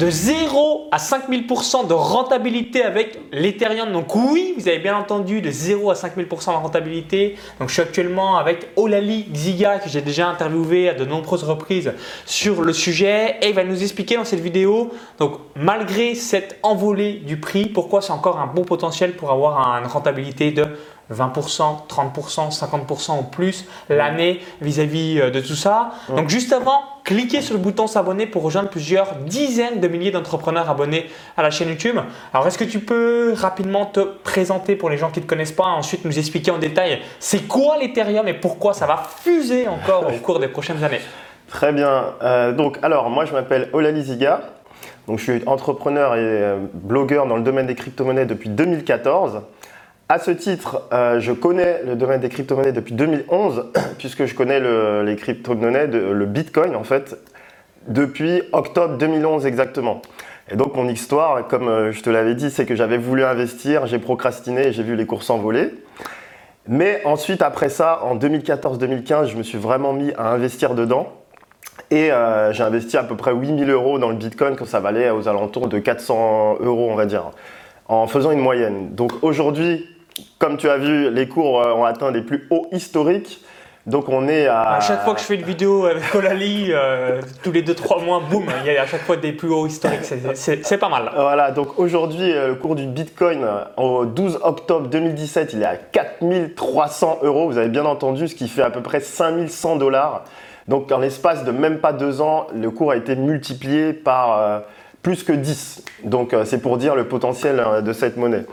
de 0 à 5000% de rentabilité avec l'Ethereum. Donc oui, vous avez bien entendu de 0 à 5000% de rentabilité. Donc je suis actuellement avec Olali Xiga que j'ai déjà interviewé à de nombreuses reprises sur le sujet et il va nous expliquer dans cette vidéo donc malgré cette envolée du prix, pourquoi c'est encore un bon potentiel pour avoir une rentabilité de 20%, 30%, 50% ou plus l'année vis-à-vis euh, de tout ça. Donc juste avant, cliquez sur le bouton s'abonner pour rejoindre plusieurs dizaines de milliers d'entrepreneurs abonnés à la chaîne YouTube. Alors est-ce que tu peux rapidement te présenter pour les gens qui ne te connaissent pas, ensuite nous expliquer en détail c'est quoi l'Ethereum et pourquoi ça va fuser encore au cours des prochaines années? Très bien. Euh, donc alors moi je m'appelle Olali Ziga. Donc je suis entrepreneur et euh, blogueur dans le domaine des crypto-monnaies depuis 2014. À ce titre, euh, je connais le domaine des crypto-monnaies depuis 2011, puisque je connais les crypto-monnaies, le Bitcoin en fait, depuis octobre 2011 exactement. Et donc mon histoire, comme euh, je te l'avais dit, c'est que j'avais voulu investir, j'ai procrastiné j'ai vu les cours s'envoler. Mais ensuite, après ça, en 2014-2015, je me suis vraiment mis à investir dedans. Et euh, j'ai investi à peu près 8000 euros dans le Bitcoin quand ça valait aux alentours de 400 euros, on va dire, en faisant une moyenne. Donc aujourd'hui, comme tu as vu, les cours euh, ont atteint des plus hauts historiques. Donc on est à... À chaque fois que je fais une vidéo avec Colali, euh, tous les 2-3 mois, boum, il y a à chaque fois des plus hauts historiques. C'est pas mal. Voilà, donc aujourd'hui, euh, le cours du Bitcoin, au 12 octobre 2017, il est à 4300 euros. Vous avez bien entendu, ce qui fait à peu près 5100 dollars. Donc en l'espace de même pas deux ans, le cours a été multiplié par plus que 10. Donc c'est pour dire le potentiel de cette monnaie.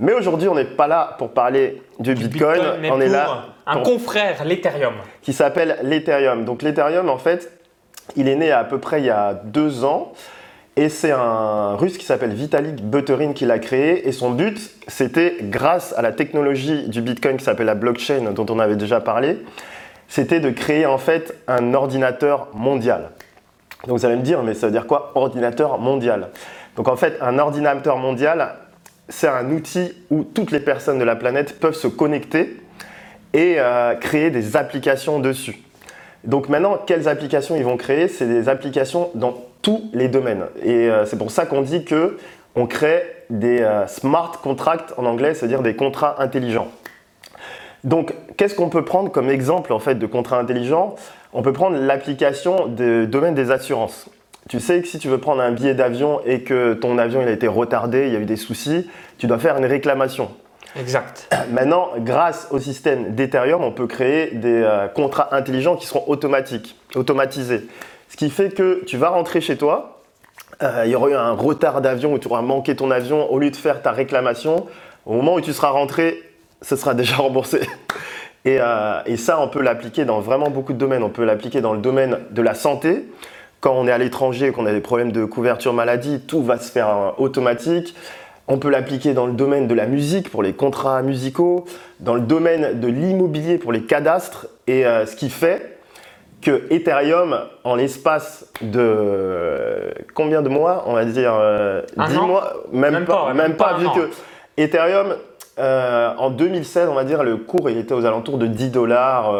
Mais aujourd'hui, on n'est pas là pour parler du, Bitcoin, on est là un confrère, l'Ethereum. Qui s'appelle l'Ethereum. Donc l'Ethereum, en fait, il est né à, peu près il y a deux ans. Et c'est un russe qui s'appelle Vitalik Buterin qui l'a créé. Et son but, c'était, grâce à la technologie du Bitcoin qui s'appelle la blockchain, dont on avait déjà parlé, c'était de créer en fait un ordinateur mondial. Donc vous allez me dire, mais ça veut dire quoi, ordinateur mondial? Donc en fait, un ordinateur mondial, c'est un outil où toutes les personnes de la planète peuvent se connecter et euh, créer des applications dessus. Donc maintenant, quelles applications ils vont créer? C'est des applications dans tous les domaines. Et euh, c'est pour ça qu'on dit que on crée des euh, smart contracts en anglais, c'est-à-dire des contrats intelligents. Donc, qu'est-ce qu'on peut prendre comme exemple en fait de contrat intelligent On peut prendre l'application du domaine des assurances. Tu sais que si tu veux prendre un billet d'avion et que ton avion il a été retardé, il y a eu des soucis, tu dois faire une réclamation. Exact. Maintenant, grâce au système d'Ethereum, on peut créer des euh, contrats intelligents qui seront automatiques, automatisés. Ce qui fait que tu vas rentrer chez toi, euh, il y aura eu un retard d'avion où tu auras manqué ton avion, au lieu de faire ta réclamation, au moment où tu seras rentré, ce sera déjà remboursé. Et, euh, et ça, on peut l'appliquer dans vraiment beaucoup de domaines. On peut l'appliquer dans le domaine de la santé, quand on est à l'étranger et qu'on a des problèmes de couverture maladie, tout va se faire euh, automatique. On peut l'appliquer dans le domaine de la musique pour les contrats musicaux, dans le domaine de l'immobilier pour les cadastres, et euh, ce qui fait que Ethereum, en l'espace de combien de mois On va dire 10 euh, mois, même, pas, même, pas, vu que Ethereum, en 2016, on va dire, le cours il était aux alentours de 10 dollars,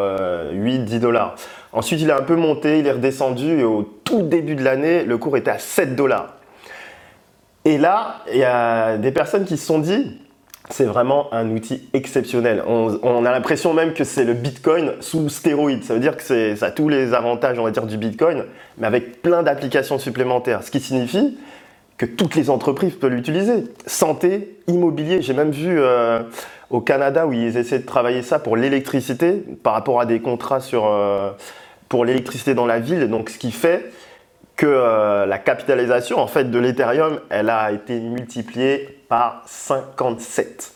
8-10 dollars. Ensuite, il a un peu monté, il est redescendu et au tout début de l'année, le cours était à 7 dollars. Et là, il y a des personnes qui se sont dit, c'est vraiment un outil exceptionnel. On, a l'impression même que c'est le Bitcoin sous stéroïde. Ça veut dire que ça a tous les avantages, on va dire, du Bitcoin, mais avec plein d'applications supplémentaires. Ce qui signifie que toutes les entreprises peuvent l'utiliser. Santé, immobilier. J'ai même vu euh, au Canada où ils essaient de travailler ça pour l'électricité par rapport à des contrats sur, euh, pour l'électricité dans la ville. Donc, ce qui fait que euh, la capitalisation en fait de l'Ethereum, elle a été multipliée par 57.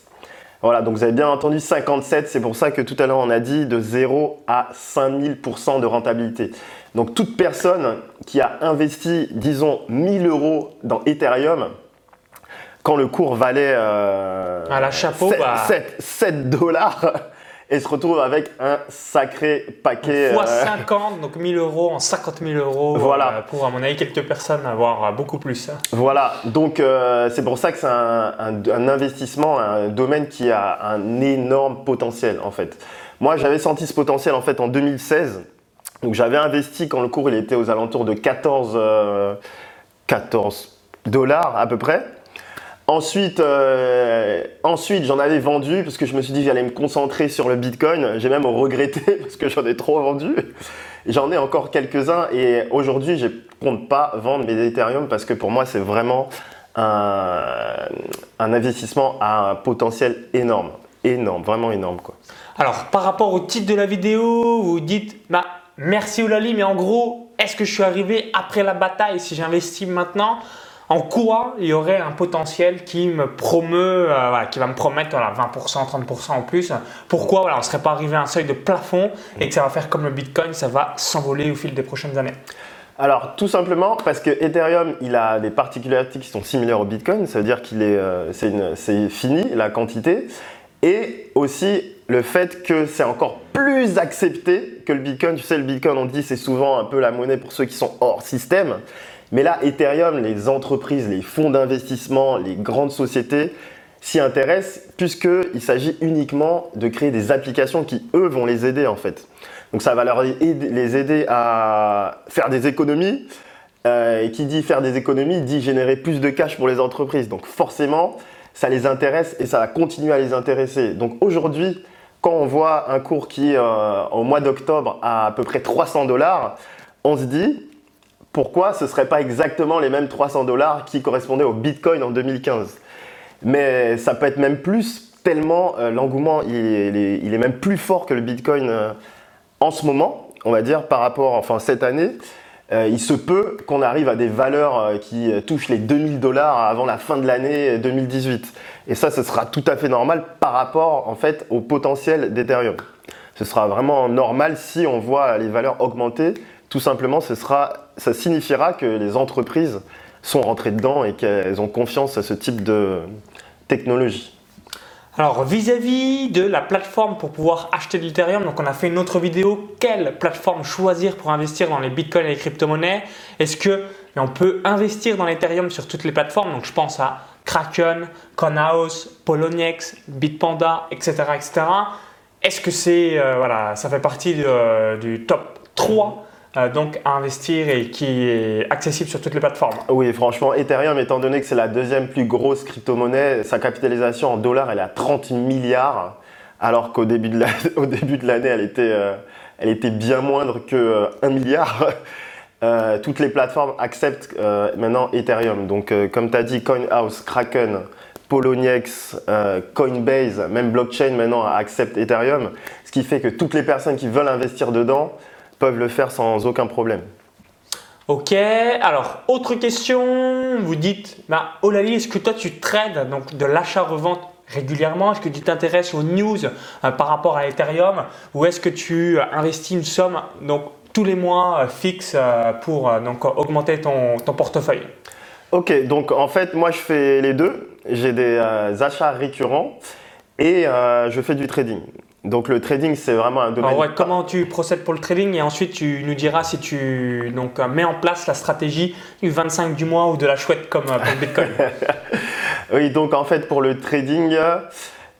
Voilà, donc vous avez bien entendu 57, c'est pour ça que tout à l'heure on a dit de 0 à 5000% de rentabilité. Donc toute personne qui a investi, disons, 1000 euros dans Ethereum, quand le cours valait euh, à la chapeau, 7, bah... 7 dollars, et se retrouve avec un sacré paquet. Fois 50, euh, donc 1000 euros en 50 000 euros. Voilà. Euh, pour, à mon avis, quelques personnes avoir beaucoup plus. Hein. Voilà. Donc, euh, c'est pour ça que c'est un, un, investissement, un domaine qui a un énorme potentiel, en fait. Moi, j'avais senti ce potentiel, en fait, en 2016. Donc, j'avais investi quand le cours il était aux alentours de 14. 14 dollars à peu près. Ensuite, euh, ensuite j'en avais vendu parce que je me suis dit que j'allais me concentrer sur le Bitcoin. J'ai même regretté parce que j'en ai trop vendu. J'en ai encore quelques-uns et aujourd'hui, je ne compte pas vendre mes Ethereum parce que pour moi, c'est vraiment un, investissement à un potentiel énorme. Énorme, vraiment énorme. Quoi. Alors, par rapport au titre de la vidéo, vous dites bah, merci Oulali, mais en gros, est-ce que je suis arrivé après la bataille si j'investis maintenant? En quoi il y aurait un potentiel qui me promeut, euh, qui va me promettre 20%, 30% en plus? Pourquoi on ne serait pas arrivé à un seuil de plafond et que ça va faire comme le Bitcoin, ça va s'envoler au fil des prochaines années? Alors tout simplement parce que Ethereum, il a des particularités qui sont similaires au Bitcoin, ça veut dire qu'il est, euh, c'est fini la quantité, et aussi le fait que c'est encore plus accepté que le Bitcoin. Tu sais, le Bitcoin, on dit, c'est souvent un peu la monnaie pour ceux qui sont hors système. Mais là, Ethereum, les entreprises, les fonds d'investissement, les grandes sociétés s'y intéressent puisqu'il s'agit uniquement de créer des applications qui, eux, vont les aider en fait. Donc ça va leur les aider à faire des économies. Euh, et qui dit faire des économies dit générer plus de cash pour les entreprises. Donc forcément, ça les intéresse et ça va continuer à les intéresser. Donc aujourd'hui, quand on voit un cours qui, euh, au mois d'octobre, a à peu près 300 dollars, on se dit, pourquoi ce ne serait pas exactement les mêmes 300 dollars qui correspondaient au Bitcoin en 2015 Mais ça peut être même plus, tellement euh, l'engouement, il, est même plus fort que le Bitcoin euh, en ce moment, on va dire, par rapport, enfin cette année. Euh, il se peut qu'on arrive à des valeurs qui touchent les 2000 dollars avant la fin de l'année 2018. Et ça, ce sera tout à fait normal par rapport en fait au potentiel d'Ethereum. Ce sera vraiment normal si on voit les valeurs augmenter tout simplement, ce sera, ça signifiera que les entreprises sont rentrées dedans et qu'elles ont confiance à ce type de technologie. Alors vis-à-vis de la plateforme pour pouvoir acheter de l'Ethereum, donc on a fait une autre vidéo, quelle plateforme choisir pour investir dans les bitcoins et les crypto-monnaies? Est-ce que on peut investir dans l'Ethereum sur toutes les plateformes? Donc je pense à Kraken, Conhouse, Poloniex, Bitpanda, etc. etc. Est-ce que c'est euh, voilà, ça fait partie du top 3 euh, donc à investir et qui est accessible sur toutes les plateformes. Oui, franchement, Ethereum, étant donné que c'est la deuxième plus grosse crypto-monnaie, sa capitalisation en dollars, elle est à 30 milliards, alors qu'au début de l'année, elle, était, euh, elle était bien moindre que 1 euh, milliard. toutes les plateformes acceptent maintenant Ethereum. Donc, comme tu as dit, CoinHouse, Kraken, Poloniex, Coinbase, même blockchain maintenant accepte Ethereum. Ce qui fait que toutes les personnes qui veulent investir dedans, peuvent le faire sans aucun problème. Ok, alors autre question, vous dites, bah, Olali, est-ce que toi tu trades donc de l'achat-revente régulièrement? Est-ce que tu t'intéresses aux news euh, par rapport à Ethereum? Ou est-ce que tu investis une somme donc, tous les mois euh, fixe euh, pour donc, augmenter ton, ton, portefeuille? Ok, donc en fait moi je fais les deux. J'ai des achats récurrents et je fais du trading. Donc le trading, c'est vraiment un domaine. comment tu procèdes pour le trading et ensuite tu nous diras si tu donc, mets en place la stratégie du 25 du mois ou de la chouette comme euh, pour le Bitcoin. oui, donc en fait pour le trading,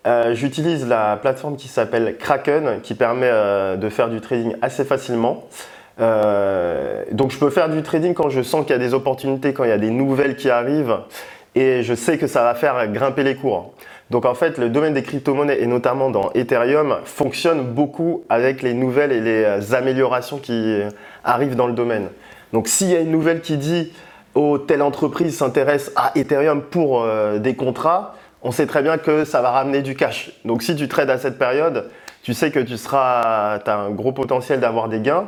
euh, j'utilise la plateforme qui s'appelle Kraken qui permet euh, de faire du trading assez facilement. donc je peux faire du trading quand je sens qu'il y a des opportunités, quand il y a des nouvelles qui arrivent et je sais que ça va faire grimper les cours. Donc en fait, le domaine des crypto-monnaies et notamment dans Ethereum fonctionne beaucoup avec les nouvelles et les euh, améliorations qui euh, arrivent dans le domaine. Donc s'il y a une nouvelle qui dit oh telle entreprise s'intéresse à Ethereum pour euh, des contrats, on sait très bien que ça va ramener du cash. Donc si tu trades à cette période, tu sais que tu seras, as un gros potentiel d'avoir des gains.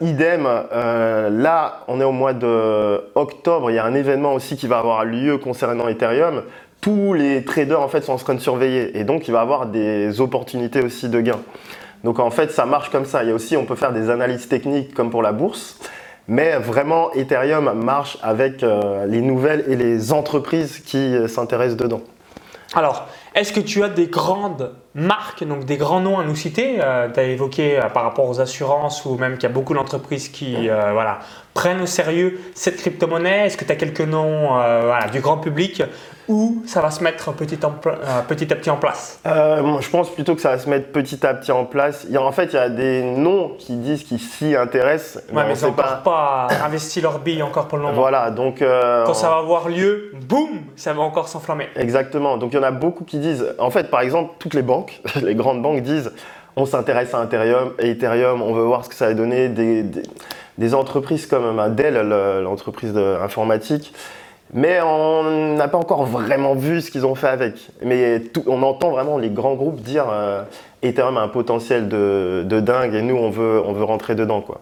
idem, là, on est au mois de octobre. Il y a un événement aussi qui va avoir lieu concernant Ethereum tous les traders en fait sont en train de surveiller et donc il va avoir des opportunités aussi de gains. Donc en fait ça marche comme ça. Il y a aussi on peut faire des analyses techniques comme pour la bourse, mais vraiment Ethereum marche avec euh, les nouvelles et les entreprises qui euh, s'intéressent dedans. Alors, est-ce que tu as des grandes marques, donc des grands noms à nous citer Tu as évoqué par rapport aux assurances ou même qu'il y a beaucoup d'entreprises qui voilà, prennent au sérieux cette crypto-monnaie Est-ce que tu as quelques noms voilà, du grand public ou ça va se mettre petit, en euh, petit à petit en place? Euh, Je pense plutôt que ça va se mettre petit à petit en place. Il y a, en fait, il y a des noms qui disent qu'ils s'y intéressent. mais, ils n'ont pas... pas investi leur bille encore pour le moment. Voilà, donc. Euh, Quand ça va avoir lieu, boum, ça va encore s'enflammer. Exactement. Donc il y en a beaucoup qui disent. En fait, par exemple, toutes les banques, les grandes banques disent on s'intéresse à Ethereum, Ethereum, on veut voir ce que ça va donner. Des, des, entreprises comme Dell, l'entreprise informatique, mais on n'a pas encore vraiment vu ce qu'ils ont fait avec. Mais on entend vraiment les grands groupes dire euh, Ethereum a un potentiel de, dingue et nous on veut, on veut rentrer dedans. Quoi.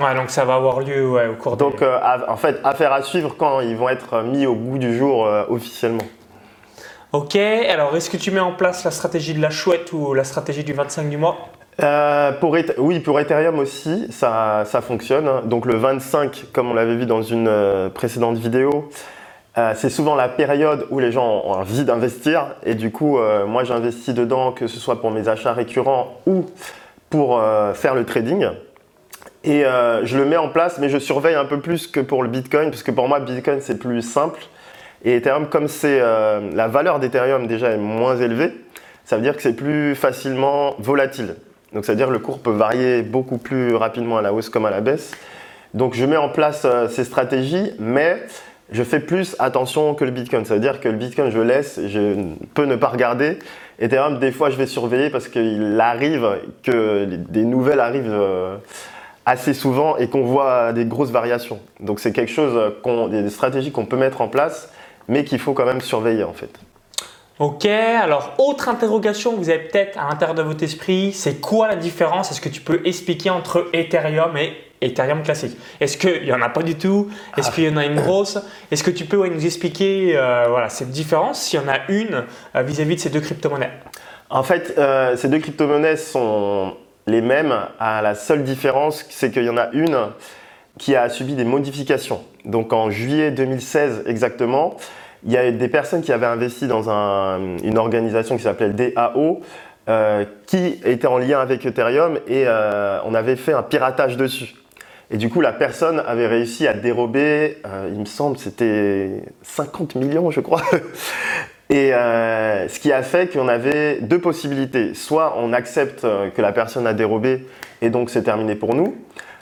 Ouais, donc ça va avoir lieu au cours Donc euh, en fait, affaire à suivre quand ils vont être mis au goût du jour euh, officiellement. Ok, alors est-ce que tu mets en place la stratégie de la chouette ou la stratégie du 25 du mois? Pour, oui, pour Ethereum aussi, ça, fonctionne. Donc le 25, comme on l'avait vu dans une précédente vidéo, euh, c'est souvent la période où les gens ont envie d'investir et du coup, euh, moi j'investis dedans que ce soit pour mes achats récurrents ou pour euh, faire le trading. Et je le mets en place, mais je surveille un peu plus que pour le Bitcoin, parce que pour moi, Bitcoin c'est plus simple. Et Ethereum, comme c'est la valeur d'Ethereum déjà est moins élevée, ça veut dire que c'est plus facilement volatile. Donc ça veut dire que le cours peut varier beaucoup plus rapidement à la hausse comme à la baisse. Donc je mets en place ces stratégies, mais je fais plus attention que le Bitcoin. Ça veut dire que le Bitcoin, je laisse, je peux ne pas regarder. Ethereum, des fois, je vais surveiller parce qu'il arrive que des nouvelles arrivent euh, assez souvent et qu'on voit des grosses variations. Donc, c'est quelque chose, des stratégies qu'on peut mettre en place, mais qu'il faut quand même surveiller en fait. Ok, alors autre interrogation que vous avez peut-être à l'intérieur de votre esprit, c'est quoi la différence? Est-ce que tu peux expliquer entre Ethereum et Ethereum classique? Est-ce qu'il n'y en a pas du tout? Est-ce qu'il y en a une grosse? Est-ce que tu peux nous expliquer euh, voilà, cette différence, s'il y en a une, euh, vis-à-vis de ces deux crypto-monnaies? En fait, euh, ces deux crypto-monnaies sont les mêmes. À la seule différence, c'est qu'il y en a une qui a subi des modifications. Donc en juillet 2016 exactement, il y a des personnes qui avaient investi dans une organisation qui s'appelait DAO, euh, qui était en lien avec Ethereum et euh, on avait fait un piratage dessus. Et du coup, la personne avait réussi à dérober, euh, il me semble, c'était 50 millions, je crois. et ce qui a fait qu'on avait deux possibilités. Soit on accepte que la personne a dérobé et donc c'est terminé pour nous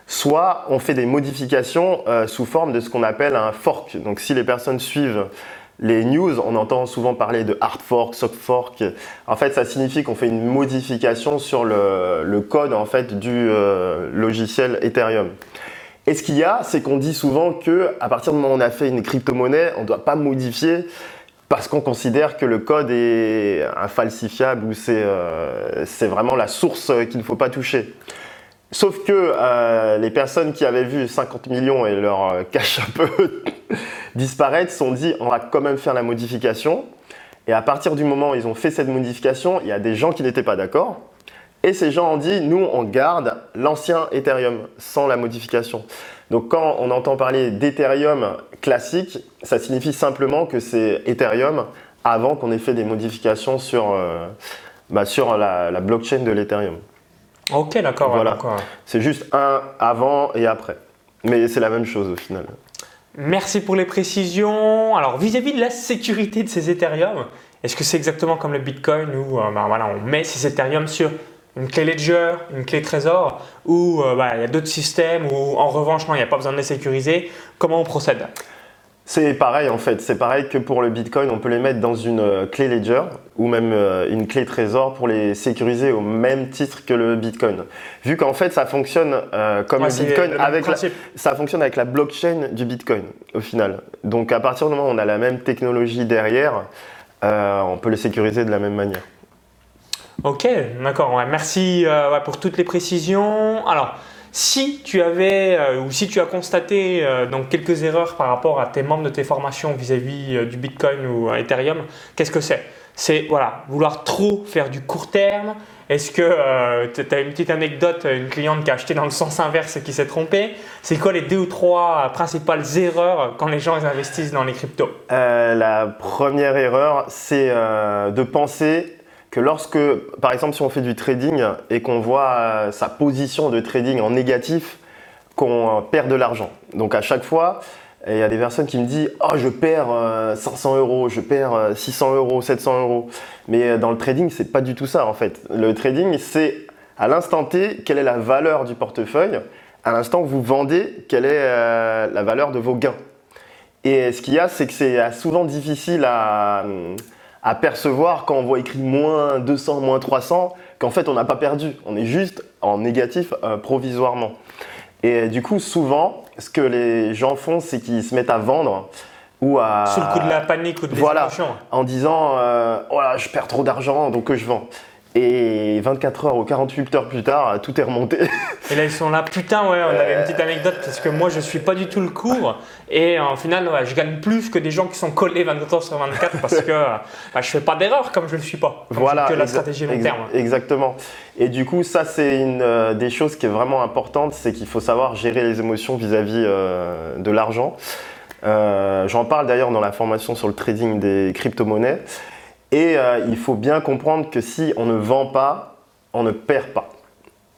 soit on fait des modifications sous forme de ce qu'on appelle un fork. Donc si les personnes suivent les news, on entend souvent parler de hard fork, soft fork. En fait, ça signifie qu'on fait une modification sur le, code en fait du euh, logiciel Ethereum. Et ce qu'il y a, c'est qu'on dit souvent que à partir du moment où on a fait une crypto-monnaie, on ne doit pas modifier parce qu'on considère que le code est infalsifiable ou c'est euh, vraiment la source qu'il ne faut pas toucher. Sauf que euh, les personnes qui avaient vu 50 millions et leur cash un peu disparaître se sont dit on va quand même faire la modification. Et à partir du moment où ils ont fait cette modification, il y a des gens qui n'étaient pas d'accord. Et ces gens ont dit nous on garde l'ancien Ethereum sans la modification. Donc quand on entend parler d'Ethereum classique, ça signifie simplement que c'est Ethereum avant qu'on ait fait des modifications sur, euh, bah, sur la blockchain de l'Ethereum. Ok, d'accord. Voilà. c'est juste un avant et après. Mais c'est la même chose au final. Merci pour les précisions. Alors, vis-à-vis de la sécurité de ces Ethereum, est-ce que c'est exactement comme le Bitcoin où euh, voilà, on met ces Ethereum sur une clé Ledger, une clé Trésor, ou euh, ben, il y a d'autres systèmes où en revanche, il n'y a pas besoin de les sécuriser Comment on procède? C'est pareil en fait, c'est pareil que pour le Bitcoin, on peut les mettre dans une euh, clé Ledger ou même euh, une clé Trésor pour les sécuriser au même titre que le Bitcoin. Vu qu'en fait ça fonctionne euh, comme le Bitcoin, avec la, ça fonctionne avec la blockchain du Bitcoin au final. Donc à partir du moment où on a la même technologie derrière, on peut les sécuriser de la même manière. Ok, d'accord. merci pour toutes les précisions. Alors. Si tu avais euh, ou si tu as constaté euh, donc quelques erreurs par rapport à tes membres de tes formations vis-à-vis euh, du Bitcoin ou Ethereum, qu'est-ce que c'est? C'est voilà, vouloir trop faire du court terme. Est-ce que tu as une petite anecdote, une cliente qui a acheté dans le sens inverse et qui s'est trompée? C'est quoi les deux ou trois principales erreurs quand les gens investissent dans les cryptos? La première erreur, c'est de penser que lorsque, par exemple, si on fait du trading et qu'on voit sa position de trading en négatif, qu'on perd de l'argent. Donc à chaque fois, il y a des personnes qui me disent Oh, je perds 500 euros, je perds 600 euros, 700 euros. Mais dans le trading, c'est pas du tout ça en fait. Le trading, c'est à l'instant T, quelle est la valeur du portefeuille À l'instant que vous vendez, quelle est la valeur de vos gains Et ce qu'il y a, c'est que c'est souvent difficile à, à percevoir quand on voit écrit moins 200, moins 300, qu'en fait on n'a pas perdu. On est juste en négatif provisoirement. Et du coup, souvent, ce que les gens font, c'est qu'ils se mettent à vendre ou à. Sous le coup de la panique ou de Voilà, en disant euh, Oh là, je perds trop d'argent, donc je vends. Et 24 heures ou 48 heures plus tard, tout est remonté. Et là, ils sont là. Putain, ouais, on avait une petite anecdote parce que moi, je suis pas du tout le cours. Et en final, je gagne plus que des gens qui sont collés 24 heures sur 24 parce que bah, je fais pas d'erreur comme je ne le suis pas. voilà. Que la stratégie long terme. Exactement. Et du coup, ça, c'est une euh, des choses qui est vraiment importante c'est qu'il faut savoir gérer les émotions vis-à-vis euh, de l'argent. Euh, j'en parle d'ailleurs dans la formation sur le trading des crypto-monnaies. Et euh, il faut bien comprendre que si on ne vend pas, on ne perd pas.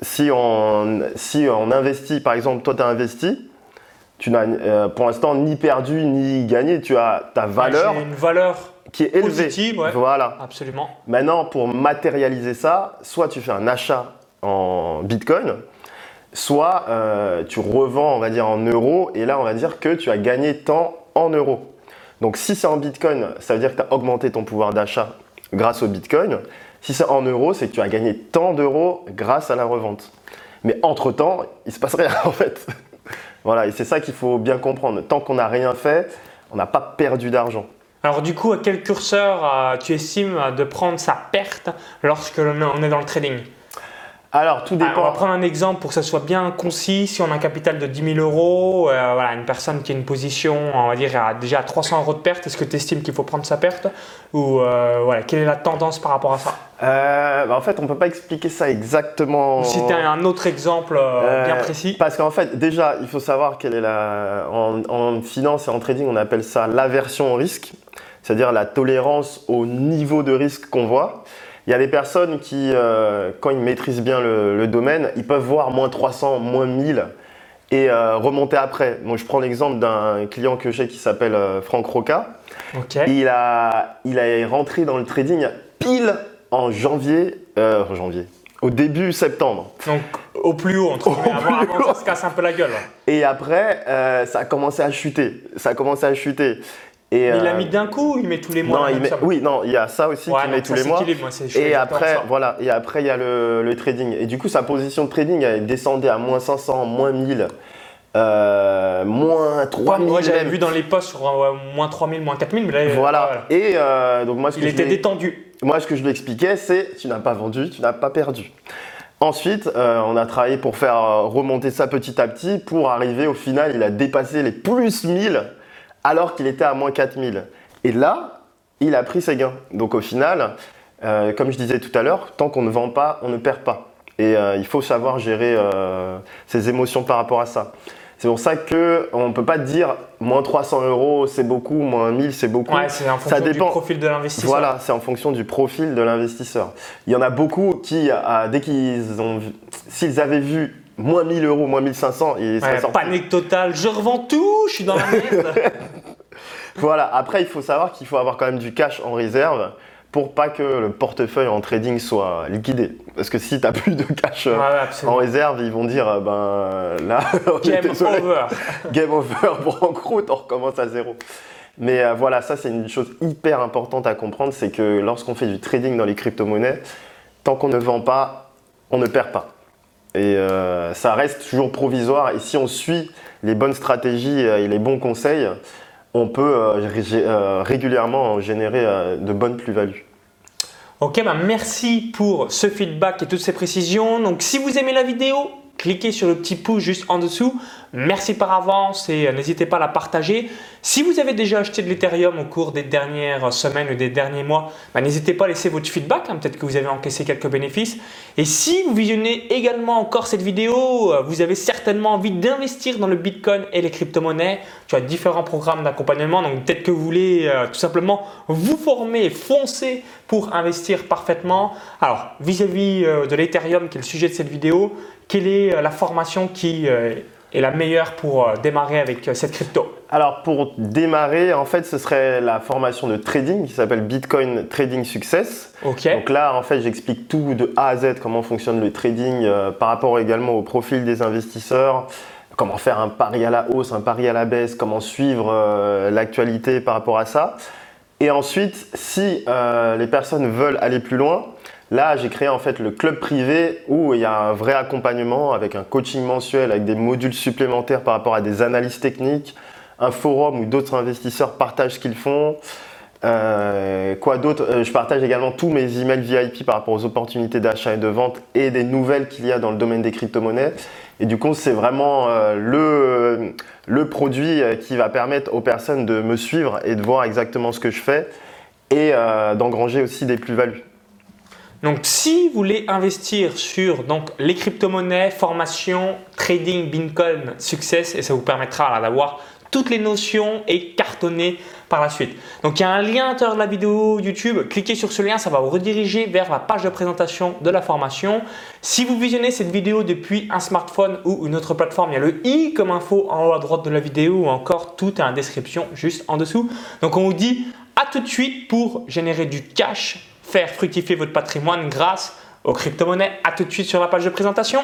Si on, si on investit, par exemple, toi tu as investi, tu n'as euh, pour l'instant ni perdu ni gagné, tu as ta valeur. une valeur qui est élevée. Positive, Voilà. Absolument. Maintenant, pour matérialiser ça, soit tu fais un achat en Bitcoin, soit euh, tu revends, on va dire, en euros, et là, on va dire que tu as gagné tant en euros. Donc si c'est en Bitcoin, ça veut dire que tu as augmenté ton pouvoir d'achat grâce au Bitcoin. Si c'est en euros, c'est que tu as gagné tant d'euros grâce à la revente. Mais entre-temps, il se passe rien en fait. voilà, et c'est ça qu'il faut bien comprendre. Tant qu'on n'a rien fait, on n'a pas perdu d'argent. Alors du coup, à quel curseur euh, tu estimes de prendre sa perte lorsque l'on est dans le trading? Alors, tout dépend. on va prendre un exemple pour que ça soit bien concis. Si on a un capital de 10 000 euros, euh, voilà, une personne qui a une position, on va dire, déjà 300 euros de perte, est-ce que tu estimes qu'il faut prendre sa perte Ou euh, voilà, quelle est la tendance par rapport à ça? Euh, bah, En fait, on ne peut pas expliquer ça exactement. Ou si tu as un autre exemple bien précis Parce qu'en fait, déjà, il faut savoir quelle est la. En, en finance et en trading, on appelle ça l'aversion au risque, c'est-à-dire la tolérance au niveau de risque qu'on voit. Il y a des personnes qui, euh, quand ils maîtrisent bien le, domaine, ils peuvent voir moins 300, moins 1000 et euh, remonter après. Moi, je prends l'exemple d'un client que j'ai qui s'appelle euh, Franck Roca. Il, a, il est rentré dans le trading pile en janvier, janvier, au début septembre. Donc au plus haut, entre guillemets, avant, ça se casse un peu la gueule. Et après, ça a commencé à chuter. Ça a commencé à chuter il a euh, mis d'un coup, il met tous les mois. Non, oui, non, il y a ça aussi qui met tous les mois. et après, voilà, et après il y a le, trading. Et du coup, sa position de trading, elle descendait à moins 500, moins 1000. Euh, moins 3000. Moi, j'avais vu dans les posts sur euh, moins 3000, moins 4000, mais là, voilà. Et donc, moi, ce il était détendu. Moi, ce que je lui expliquais, c'est tu n'as pas vendu, tu n'as pas perdu. Ensuite, on a travaillé pour faire remonter ça petit à petit pour arriver au final, il a dépassé les plus 1000 alors qu'il était à moins 4000. Et là, il a pris ses gains. Donc au final, euh, comme je disais tout à l'heure, tant qu'on ne vend pas, on ne perd pas. Et euh, il faut savoir gérer euh, ses émotions par rapport à ça. C'est pour ça qu'on ne peut pas dire moins 300 euros c'est beaucoup, moins 1000 c'est beaucoup. Ouais, c'est en fonction du profil de l'investisseur. Voilà, c'est en fonction du profil de l'investisseur. Il y en a beaucoup qui, dès qu'ils ont, s'ils avaient vu moins 1000 euros, moins 1500. Et ouais, panique totale, je revends tout, je suis dans la merde. voilà, après il faut savoir qu'il faut avoir quand même du cash en réserve pour pas que le portefeuille en trading soit liquidé. Parce que si tu n'as plus de cash euh, en réserve, ils vont dire euh, ben là, game over. game over, banqueroute, on recommence à zéro. Mais euh, voilà, ça c'est une chose hyper importante à comprendre, c'est que lorsqu'on fait du trading dans les crypto-monnaies, tant qu'on ne vend pas, on ne perd pas. Et euh, ça reste toujours provisoire. Et si on suit les bonnes stratégies et les bons conseils, on peut euh, régulièrement générer de bonnes plus-values. Ok, bah merci pour ce feedback et toutes ces précisions. Donc si vous aimez la vidéo, cliquez sur le petit pouce juste en dessous. Merci par avance et n'hésitez pas à la partager. Si vous avez déjà acheté de l'Ethereum au cours des dernières semaines ou des derniers mois, bah, n'hésitez pas à laisser votre feedback, hein. peut-être que vous avez encaissé quelques bénéfices. Et si vous visionnez également encore cette vidéo, vous avez certainement envie d'investir dans le Bitcoin et les crypto-monnaies. Tu as différents programmes d'accompagnement, donc peut-être que vous voulez tout simplement vous former, foncer pour investir parfaitement. Alors, vis-à-vis euh, de l'Ethereum, qui est le sujet de cette vidéo, quelle est euh, la formation qui euh, est la meilleure pour démarrer avec cette crypto Alors, pour démarrer, en fait, ce serait la formation de trading qui s'appelle Bitcoin Trading Success. Ok. Donc là, en fait, j'explique tout de A à Z, comment fonctionne le trading par rapport également au profil des investisseurs comment faire un pari à la hausse, un pari à la baisse, comment suivre l'actualité par rapport à ça. Et ensuite, si euh, les personnes veulent aller plus loin, là j'ai créé en fait le club privé où il y a un vrai accompagnement avec un coaching mensuel, avec des modules supplémentaires par rapport à des analyses techniques, un forum où d'autres investisseurs partagent ce qu'ils font. Euh, quoi d'autre? Euh, Je partage également tous mes emails VIP par rapport aux opportunités d'achat et de vente et des nouvelles qu'il y a dans le domaine des crypto-monnaies. Et du coup, c'est vraiment euh, le, le produit qui va permettre aux personnes de me suivre et de voir exactement ce que je fais et d'engranger aussi des plus-values. Donc, si vous voulez investir sur les crypto-monnaies, formation, trading, Bitcoin, success, et ça vous permettra d'avoir toutes les notions et cartonner par la suite. Donc il y a un lien à l'intérieur de la vidéo YouTube, cliquez sur ce lien, ça va vous rediriger vers la page de présentation de la formation. Si vous visionnez cette vidéo depuis un smartphone ou une autre plateforme, il y a le i comme info en haut à droite de la vidéo ou encore tout est en description juste en dessous. Donc on vous dit à tout de suite pour générer du cash, faire fructifier votre patrimoine grâce aux crypto-monnaies. À tout de suite sur la page de présentation.